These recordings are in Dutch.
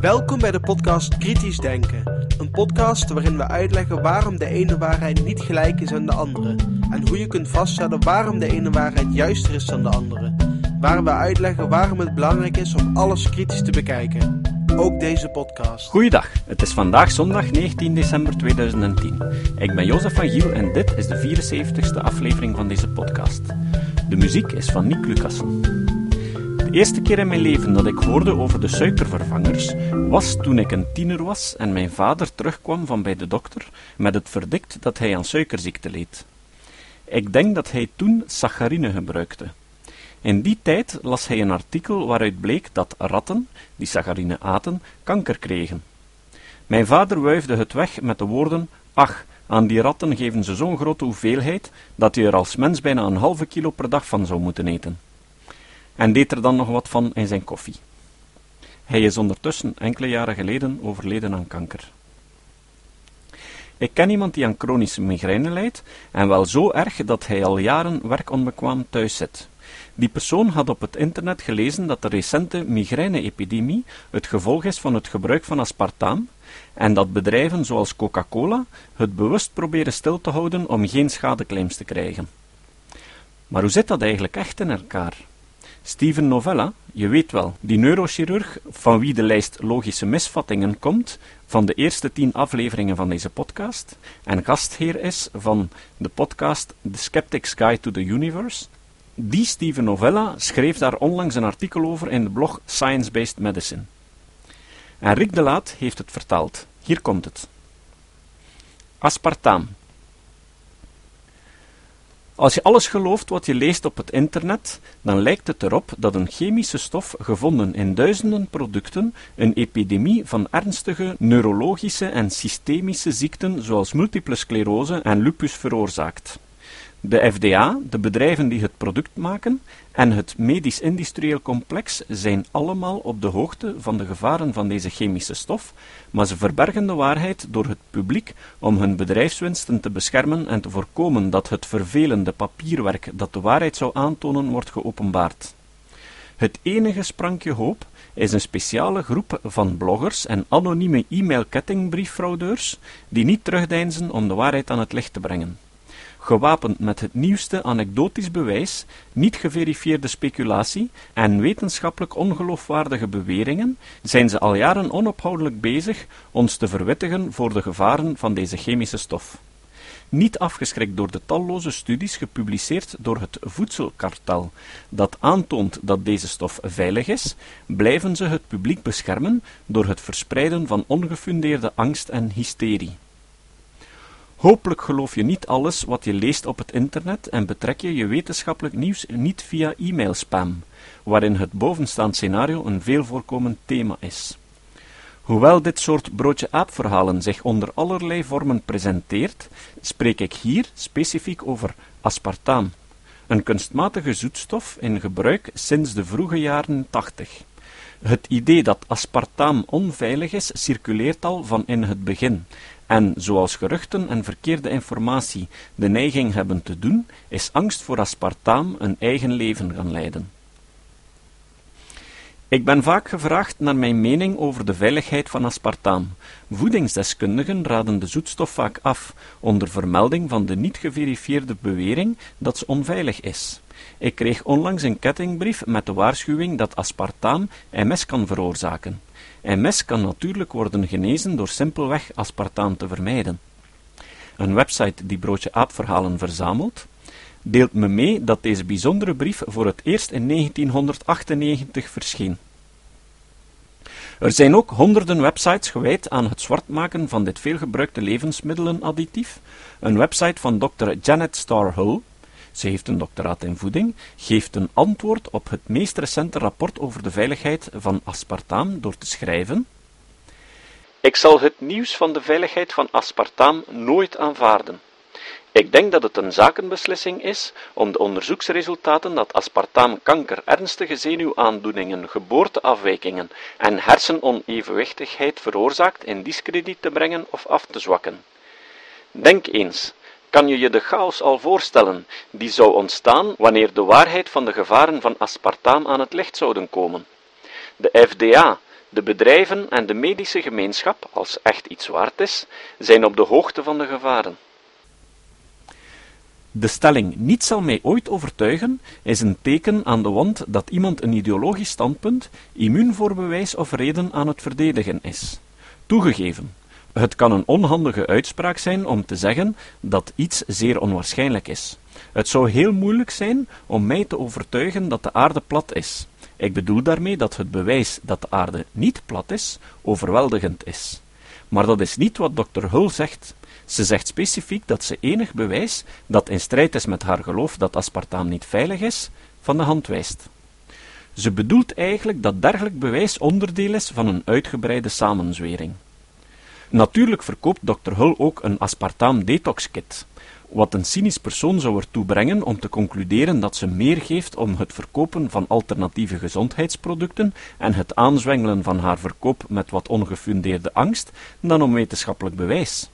Welkom bij de podcast Kritisch Denken. Een podcast waarin we uitleggen waarom de ene waarheid niet gelijk is aan de andere. En hoe je kunt vaststellen waarom de ene waarheid juister is dan de andere. Waar we uitleggen waarom het belangrijk is om alles kritisch te bekijken. Ook deze podcast. Goeiedag, het is vandaag zondag 19 december 2010. Ik ben Jozef van Giel en dit is de 74ste aflevering van deze podcast. De muziek is van Nick Lucassen. Eerste keer in mijn leven dat ik hoorde over de suikervervangers was toen ik een tiener was en mijn vader terugkwam van bij de dokter met het verdikt dat hij aan suikerziekte leed. Ik denk dat hij toen saccharine gebruikte. In die tijd las hij een artikel waaruit bleek dat ratten, die saccharine aten, kanker kregen. Mijn vader wuifde het weg met de woorden: Ach, aan die ratten geven ze zo'n grote hoeveelheid dat je er als mens bijna een halve kilo per dag van zou moeten eten. En deed er dan nog wat van in zijn koffie. Hij is ondertussen enkele jaren geleden overleden aan kanker. Ik ken iemand die aan chronische migraine lijdt, en wel zo erg dat hij al jaren werkonbekwaam thuis zit. Die persoon had op het internet gelezen dat de recente migraine-epidemie het gevolg is van het gebruik van aspartaam, en dat bedrijven zoals Coca-Cola het bewust proberen stil te houden om geen schadeclaims te krijgen. Maar hoe zit dat eigenlijk echt in elkaar? Steven Novella, je weet wel, die neurochirurg van wie de lijst logische misvattingen komt van de eerste tien afleveringen van deze podcast en gastheer is van de podcast The Skeptic's Guide to the Universe, die Steven Novella schreef daar onlangs een artikel over in de blog Science Based Medicine. En Rick de Laat heeft het vertaald. Hier komt het. Aspartaam. Als je alles gelooft wat je leest op het internet, dan lijkt het erop dat een chemische stof gevonden in duizenden producten een epidemie van ernstige neurologische en systemische ziekten zoals multiple sclerose en lupus veroorzaakt. De FDA, de bedrijven die het product maken, en het medisch-industrieel complex zijn allemaal op de hoogte van de gevaren van deze chemische stof, maar ze verbergen de waarheid door het publiek om hun bedrijfswinsten te beschermen en te voorkomen dat het vervelende papierwerk dat de waarheid zou aantonen wordt geopenbaard. Het enige sprankje hoop is een speciale groep van bloggers en anonieme e-mail-kettingbrieffraudeurs die niet terugdeinzen om de waarheid aan het licht te brengen. Gewapend met het nieuwste anekdotisch bewijs, niet geverifieerde speculatie en wetenschappelijk ongeloofwaardige beweringen, zijn ze al jaren onophoudelijk bezig ons te verwittigen voor de gevaren van deze chemische stof. Niet afgeschrikt door de talloze studies gepubliceerd door het voedselkartel, dat aantoont dat deze stof veilig is, blijven ze het publiek beschermen door het verspreiden van ongefundeerde angst en hysterie. Hopelijk geloof je niet alles wat je leest op het internet en betrek je je wetenschappelijk nieuws niet via e-mailspam, waarin het bovenstaand scenario een veel voorkomend thema is. Hoewel dit soort broodje-aap-verhalen zich onder allerlei vormen presenteert, spreek ik hier specifiek over aspartaam, een kunstmatige zoetstof in gebruik sinds de vroege jaren 80. Het idee dat aspartaam onveilig is, circuleert al van in het begin, en zoals geruchten en verkeerde informatie de neiging hebben te doen, is angst voor aspartaam een eigen leven gaan leiden. Ik ben vaak gevraagd naar mijn mening over de veiligheid van aspartaam. Voedingsdeskundigen raden de zoetstof vaak af, onder vermelding van de niet geverifieerde bewering dat ze onveilig is. Ik kreeg onlangs een kettingbrief met de waarschuwing dat aspartaam MS kan veroorzaken. MS kan natuurlijk worden genezen door simpelweg aspartaam te vermijden. Een website die broodje aapverhalen verzamelt, deelt me mee dat deze bijzondere brief voor het eerst in 1998 verscheen. Er zijn ook honderden websites gewijd aan het zwartmaken van dit veelgebruikte levensmiddelenadditief. Een website van Dr. Janet Starr Hull, ze heeft een doctoraat in voeding, geeft een antwoord op het meest recente rapport over de veiligheid van aspartaam door te schrijven Ik zal het nieuws van de veiligheid van aspartaam nooit aanvaarden. Ik denk dat het een zakenbeslissing is om de onderzoeksresultaten dat aspartaam kanker, ernstige zenuwaandoeningen, geboorteafwijkingen en hersenonevenwichtigheid veroorzaakt in discrediet te brengen of af te zwakken. Denk eens, kan je je de chaos al voorstellen die zou ontstaan wanneer de waarheid van de gevaren van aspartaam aan het licht zouden komen? De FDA, de bedrijven en de medische gemeenschap, als echt iets waard is, zijn op de hoogte van de gevaren. De stelling niet zal mij ooit overtuigen is een teken aan de wand dat iemand een ideologisch standpunt, immuun voor bewijs of reden aan het verdedigen is. Toegegeven, het kan een onhandige uitspraak zijn om te zeggen dat iets zeer onwaarschijnlijk is. Het zou heel moeilijk zijn om mij te overtuigen dat de aarde plat is. Ik bedoel daarmee dat het bewijs dat de aarde niet plat is, overweldigend is. Maar dat is niet wat Dr. Hull zegt. Ze zegt specifiek dat ze enig bewijs dat in strijd is met haar geloof dat aspartaam niet veilig is, van de hand wijst. Ze bedoelt eigenlijk dat dergelijk bewijs onderdeel is van een uitgebreide samenzwering. Natuurlijk verkoopt Dr. Hull ook een aspartaam detox kit, wat een cynisch persoon zou ertoe brengen om te concluderen dat ze meer geeft om het verkopen van alternatieve gezondheidsproducten en het aanzwengelen van haar verkoop met wat ongefundeerde angst dan om wetenschappelijk bewijs.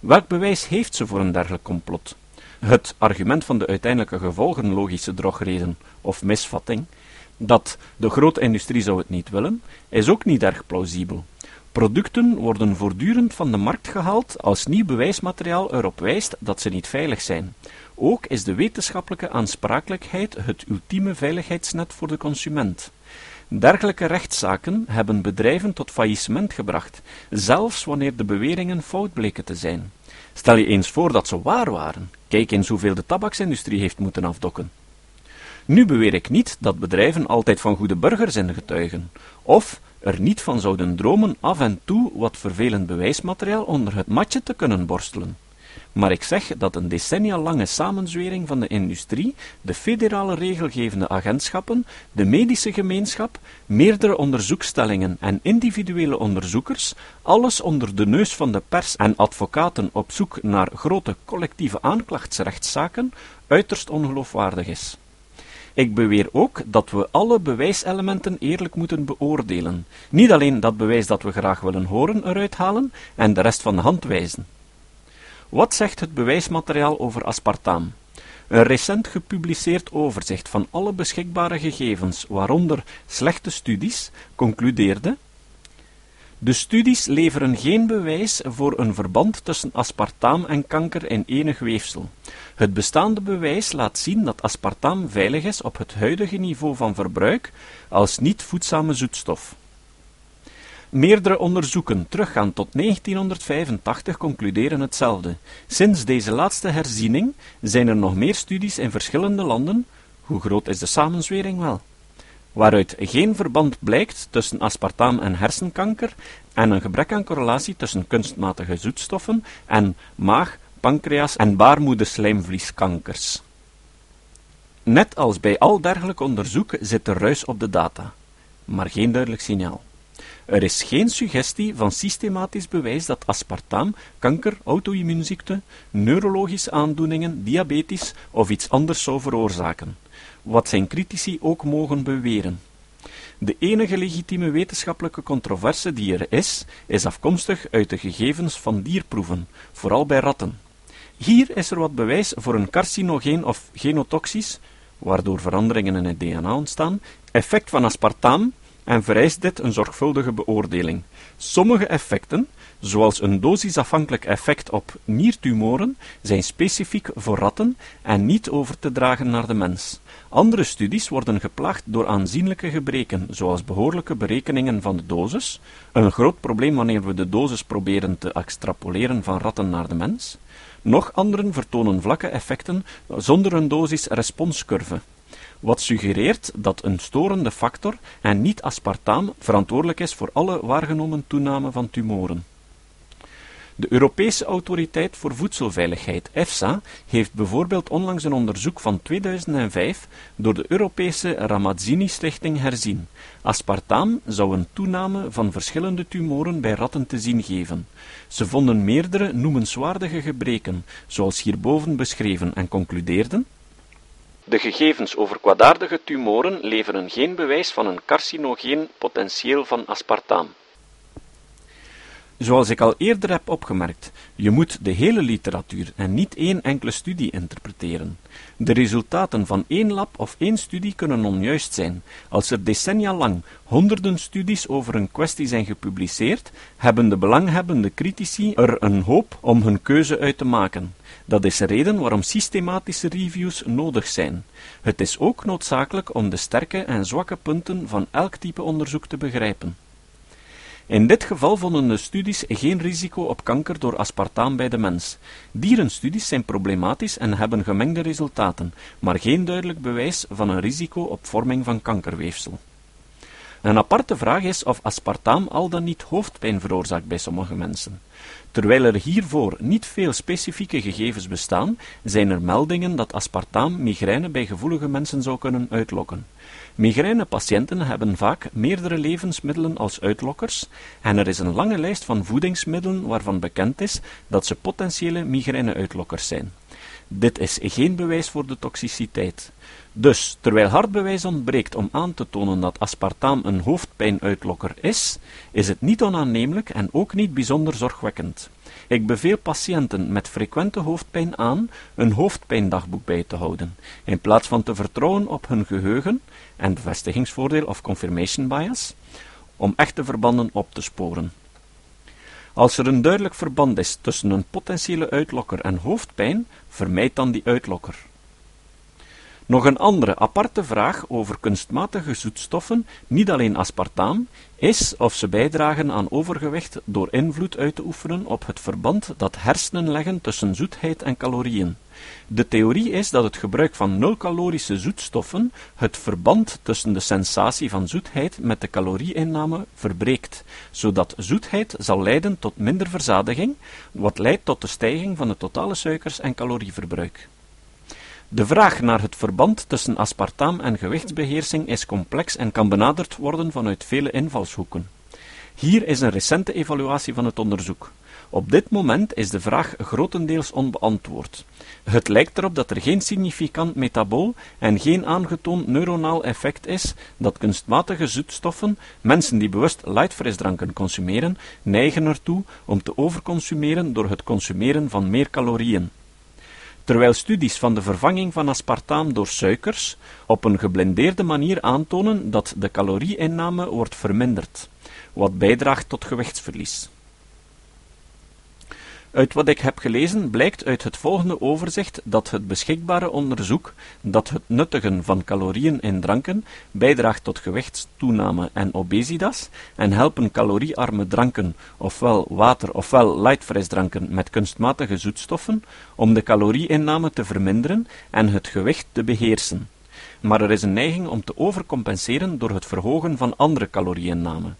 Welk bewijs heeft ze voor een dergelijk complot? Het argument van de uiteindelijke gevolgen logische drogreden of misvatting, dat de grote industrie zou het niet willen, is ook niet erg plausibel. Producten worden voortdurend van de markt gehaald als nieuw bewijsmateriaal erop wijst dat ze niet veilig zijn. Ook is de wetenschappelijke aansprakelijkheid het ultieme veiligheidsnet voor de consument. Dergelijke rechtszaken hebben bedrijven tot faillissement gebracht, zelfs wanneer de beweringen fout bleken te zijn. Stel je eens voor dat ze waar waren. Kijk eens hoeveel de tabaksindustrie heeft moeten afdokken. Nu beweer ik niet dat bedrijven altijd van goede burgers zijn getuigen, of er niet van zouden dromen af en toe wat vervelend bewijsmateriaal onder het matje te kunnen borstelen. Maar ik zeg dat een decennia lange samenzwering van de industrie, de federale regelgevende agentschappen, de medische gemeenschap, meerdere onderzoekstellingen en individuele onderzoekers, alles onder de neus van de pers en advocaten op zoek naar grote collectieve aanklachtsrechtszaken, uiterst ongeloofwaardig is. Ik beweer ook dat we alle bewijselementen eerlijk moeten beoordelen. Niet alleen dat bewijs dat we graag willen horen eruit halen en de rest van de hand wijzen. Wat zegt het bewijsmateriaal over aspartaam? Een recent gepubliceerd overzicht van alle beschikbare gegevens, waaronder slechte studies, concludeerde de studies leveren geen bewijs voor een verband tussen aspartaam en kanker in enig weefsel. Het bestaande bewijs laat zien dat aspartaam veilig is op het huidige niveau van verbruik als niet voedzame zoetstof. Meerdere onderzoeken teruggaan tot 1985 concluderen hetzelfde. Sinds deze laatste herziening zijn er nog meer studies in verschillende landen. Hoe groot is de samenzwering wel? Waaruit geen verband blijkt tussen aspartaam en hersenkanker en een gebrek aan correlatie tussen kunstmatige zoetstoffen en maag, pancreas en baarmoederslijmvlieskankers. Net als bij al dergelijk onderzoek zit er ruis op de data, maar geen duidelijk signaal. Er is geen suggestie van systematisch bewijs dat aspartaam kanker, auto-immuunziekte, neurologische aandoeningen, diabetes of iets anders zou veroorzaken wat zijn critici ook mogen beweren. De enige legitieme wetenschappelijke controverse die er is, is afkomstig uit de gegevens van dierproeven, vooral bij ratten. Hier is er wat bewijs voor een carcinogeen of genotoxisch, waardoor veranderingen in het DNA ontstaan, effect van aspartaam en vereist dit een zorgvuldige beoordeling. Sommige effecten, zoals een dosisafhankelijk effect op niertumoren, zijn specifiek voor ratten en niet over te dragen naar de mens. Andere studies worden geplaagd door aanzienlijke gebreken, zoals behoorlijke berekeningen van de dosis, een groot probleem wanneer we de dosis proberen te extrapoleren van ratten naar de mens. Nog anderen vertonen vlakke effecten zonder een dosis-responscurve, wat suggereert dat een storende factor en niet aspartaam verantwoordelijk is voor alle waargenomen toename van tumoren. De Europese Autoriteit voor Voedselveiligheid, EFSA, heeft bijvoorbeeld onlangs een onderzoek van 2005 door de Europese Ramazzini-stichting herzien. Aspartaam zou een toename van verschillende tumoren bij ratten te zien geven. Ze vonden meerdere noemenswaardige gebreken, zoals hierboven beschreven, en concludeerden de gegevens over kwaadaardige tumoren leveren geen bewijs van een carcinogeen potentieel van aspartaam. Zoals ik al eerder heb opgemerkt, je moet de hele literatuur en niet één enkele studie interpreteren. De resultaten van één lab of één studie kunnen onjuist zijn. Als er decennia lang honderden studies over een kwestie zijn gepubliceerd, hebben de belanghebbende critici er een hoop om hun keuze uit te maken. Dat is de reden waarom systematische reviews nodig zijn. Het is ook noodzakelijk om de sterke en zwakke punten van elk type onderzoek te begrijpen. In dit geval vonden de studies geen risico op kanker door aspartaam bij de mens. Dierenstudies zijn problematisch en hebben gemengde resultaten, maar geen duidelijk bewijs van een risico op vorming van kankerweefsel. Een aparte vraag is of aspartaam al dan niet hoofdpijn veroorzaakt bij sommige mensen. Terwijl er hiervoor niet veel specifieke gegevens bestaan, zijn er meldingen dat aspartaam migraine bij gevoelige mensen zou kunnen uitlokken. Migrainepatiënten hebben vaak meerdere levensmiddelen als uitlokkers en er is een lange lijst van voedingsmiddelen waarvan bekend is dat ze potentiële migraineuitlokkers zijn. Dit is geen bewijs voor de toxiciteit. Dus, terwijl hard bewijs ontbreekt om aan te tonen dat aspartaam een hoofdpijnuitlokker is, is het niet onaannemelijk en ook niet bijzonder zorgwekkend. Ik beveel patiënten met frequente hoofdpijn aan een hoofdpijndagboek bij te houden, in plaats van te vertrouwen op hun geheugen en bevestigingsvoordeel of confirmation bias, om echte verbanden op te sporen. Als er een duidelijk verband is tussen een potentiële uitlokker en hoofdpijn, vermijd dan die uitlokker. Nog een andere aparte vraag over kunstmatige zoetstoffen, niet alleen aspartaam, is of ze bijdragen aan overgewicht door invloed uit te oefenen op het verband dat hersenen leggen tussen zoetheid en calorieën. De theorie is dat het gebruik van nul-calorische zoetstoffen het verband tussen de sensatie van zoetheid met de calorieinname verbreekt, zodat zoetheid zal leiden tot minder verzadiging, wat leidt tot de stijging van het totale suikers- en calorieverbruik. De vraag naar het verband tussen aspartaam en gewichtsbeheersing is complex en kan benaderd worden vanuit vele invalshoeken. Hier is een recente evaluatie van het onderzoek. Op dit moment is de vraag grotendeels onbeantwoord. Het lijkt erop dat er geen significant metabool en geen aangetoond neuronaal effect is dat kunstmatige zoetstoffen, mensen die bewust lightfrisdranken consumeren, neigen ertoe om te overconsumeren door het consumeren van meer calorieën terwijl studies van de vervanging van aspartaam door suikers op een geblindeerde manier aantonen dat de calorieinname wordt verminderd, wat bijdraagt tot gewichtsverlies. Uit wat ik heb gelezen blijkt uit het volgende overzicht dat het beschikbare onderzoek dat het nuttigen van calorieën in dranken bijdraagt tot gewichtstoename en obesitas en helpen caloriearme dranken, ofwel water ofwel lightfrisdranken met kunstmatige zoetstoffen, om de calorieinname te verminderen en het gewicht te beheersen. Maar er is een neiging om te overcompenseren door het verhogen van andere calorieinname.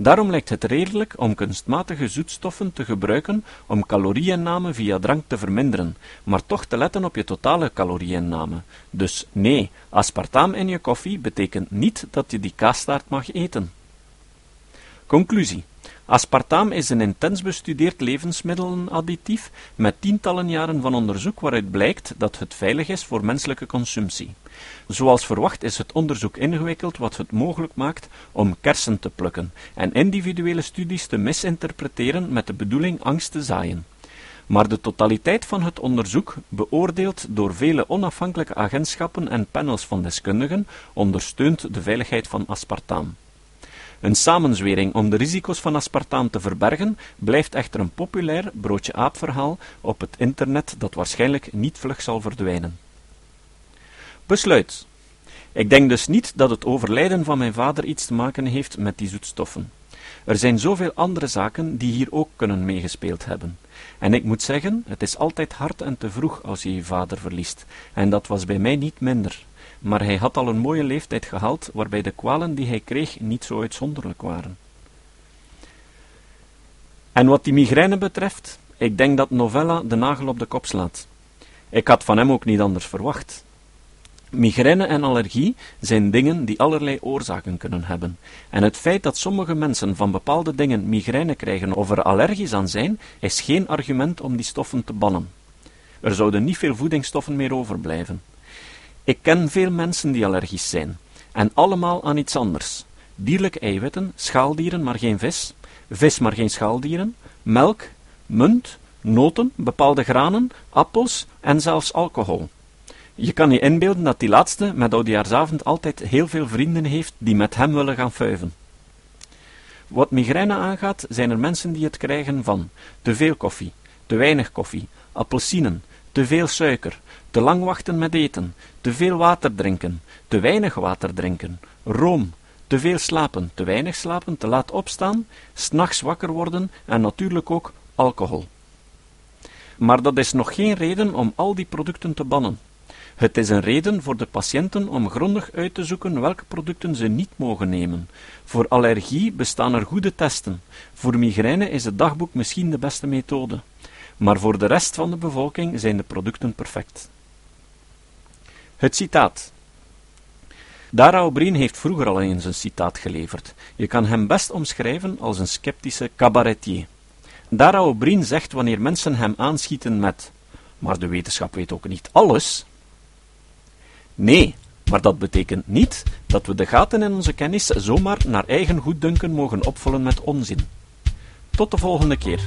Daarom lijkt het redelijk om kunstmatige zoetstoffen te gebruiken om calorieinname via drank te verminderen, maar toch te letten op je totale calorieinname. Dus nee, aspartaam in je koffie betekent niet dat je die kaastaart mag eten. Conclusie Aspartaam is een intens bestudeerd levensmiddelenadditief met tientallen jaren van onderzoek waaruit blijkt dat het veilig is voor menselijke consumptie. Zoals verwacht is het onderzoek ingewikkeld wat het mogelijk maakt om kersen te plukken en individuele studies te misinterpreteren met de bedoeling angst te zaaien. Maar de totaliteit van het onderzoek, beoordeeld door vele onafhankelijke agentschappen en panels van deskundigen, ondersteunt de veiligheid van aspartaam. Een samenzwering om de risico's van aspartaam te verbergen blijft echter een populair broodje-aap-verhaal op het internet dat waarschijnlijk niet vlug zal verdwijnen. Besluit. Ik denk dus niet dat het overlijden van mijn vader iets te maken heeft met die zoetstoffen. Er zijn zoveel andere zaken die hier ook kunnen meegespeeld hebben. En ik moet zeggen, het is altijd hard en te vroeg als je je vader verliest, en dat was bij mij niet minder maar hij had al een mooie leeftijd gehaald, waarbij de kwalen die hij kreeg niet zo uitzonderlijk waren. En wat die migraine betreft, ik denk dat Novella de nagel op de kop slaat. Ik had van hem ook niet anders verwacht. Migraine en allergie zijn dingen die allerlei oorzaken kunnen hebben. En het feit dat sommige mensen van bepaalde dingen migraine krijgen of er allergisch aan zijn, is geen argument om die stoffen te bannen. Er zouden niet veel voedingsstoffen meer overblijven. Ik ken veel mensen die allergisch zijn, en allemaal aan iets anders. Dierlijke eiwitten, schaaldieren, maar geen vis, vis maar geen schaaldieren, melk, munt, noten, bepaalde granen, appels en zelfs alcohol. Je kan je inbeelden dat die laatste met oudejaarsavond altijd heel veel vrienden heeft die met hem willen gaan fuiven. Wat migraine aangaat, zijn er mensen die het krijgen van te veel koffie, te weinig koffie, appelsinen, te veel suiker, te lang wachten met eten, te veel water drinken, te weinig water drinken, room, te veel slapen, te weinig slapen, te laat opstaan, s'nachts wakker worden en natuurlijk ook alcohol. Maar dat is nog geen reden om al die producten te bannen. Het is een reden voor de patiënten om grondig uit te zoeken welke producten ze niet mogen nemen. Voor allergie bestaan er goede testen. Voor migraine is het dagboek misschien de beste methode. Maar voor de rest van de bevolking zijn de producten perfect. Het citaat. Dara O'Brien heeft vroeger al eens een citaat geleverd. Je kan hem best omschrijven als een sceptische cabaretier. Dara O'Brien zegt wanneer mensen hem aanschieten met maar de wetenschap weet ook niet alles. Nee, maar dat betekent niet dat we de gaten in onze kennis zomaar naar eigen goeddunken mogen opvullen met onzin. Tot de volgende keer.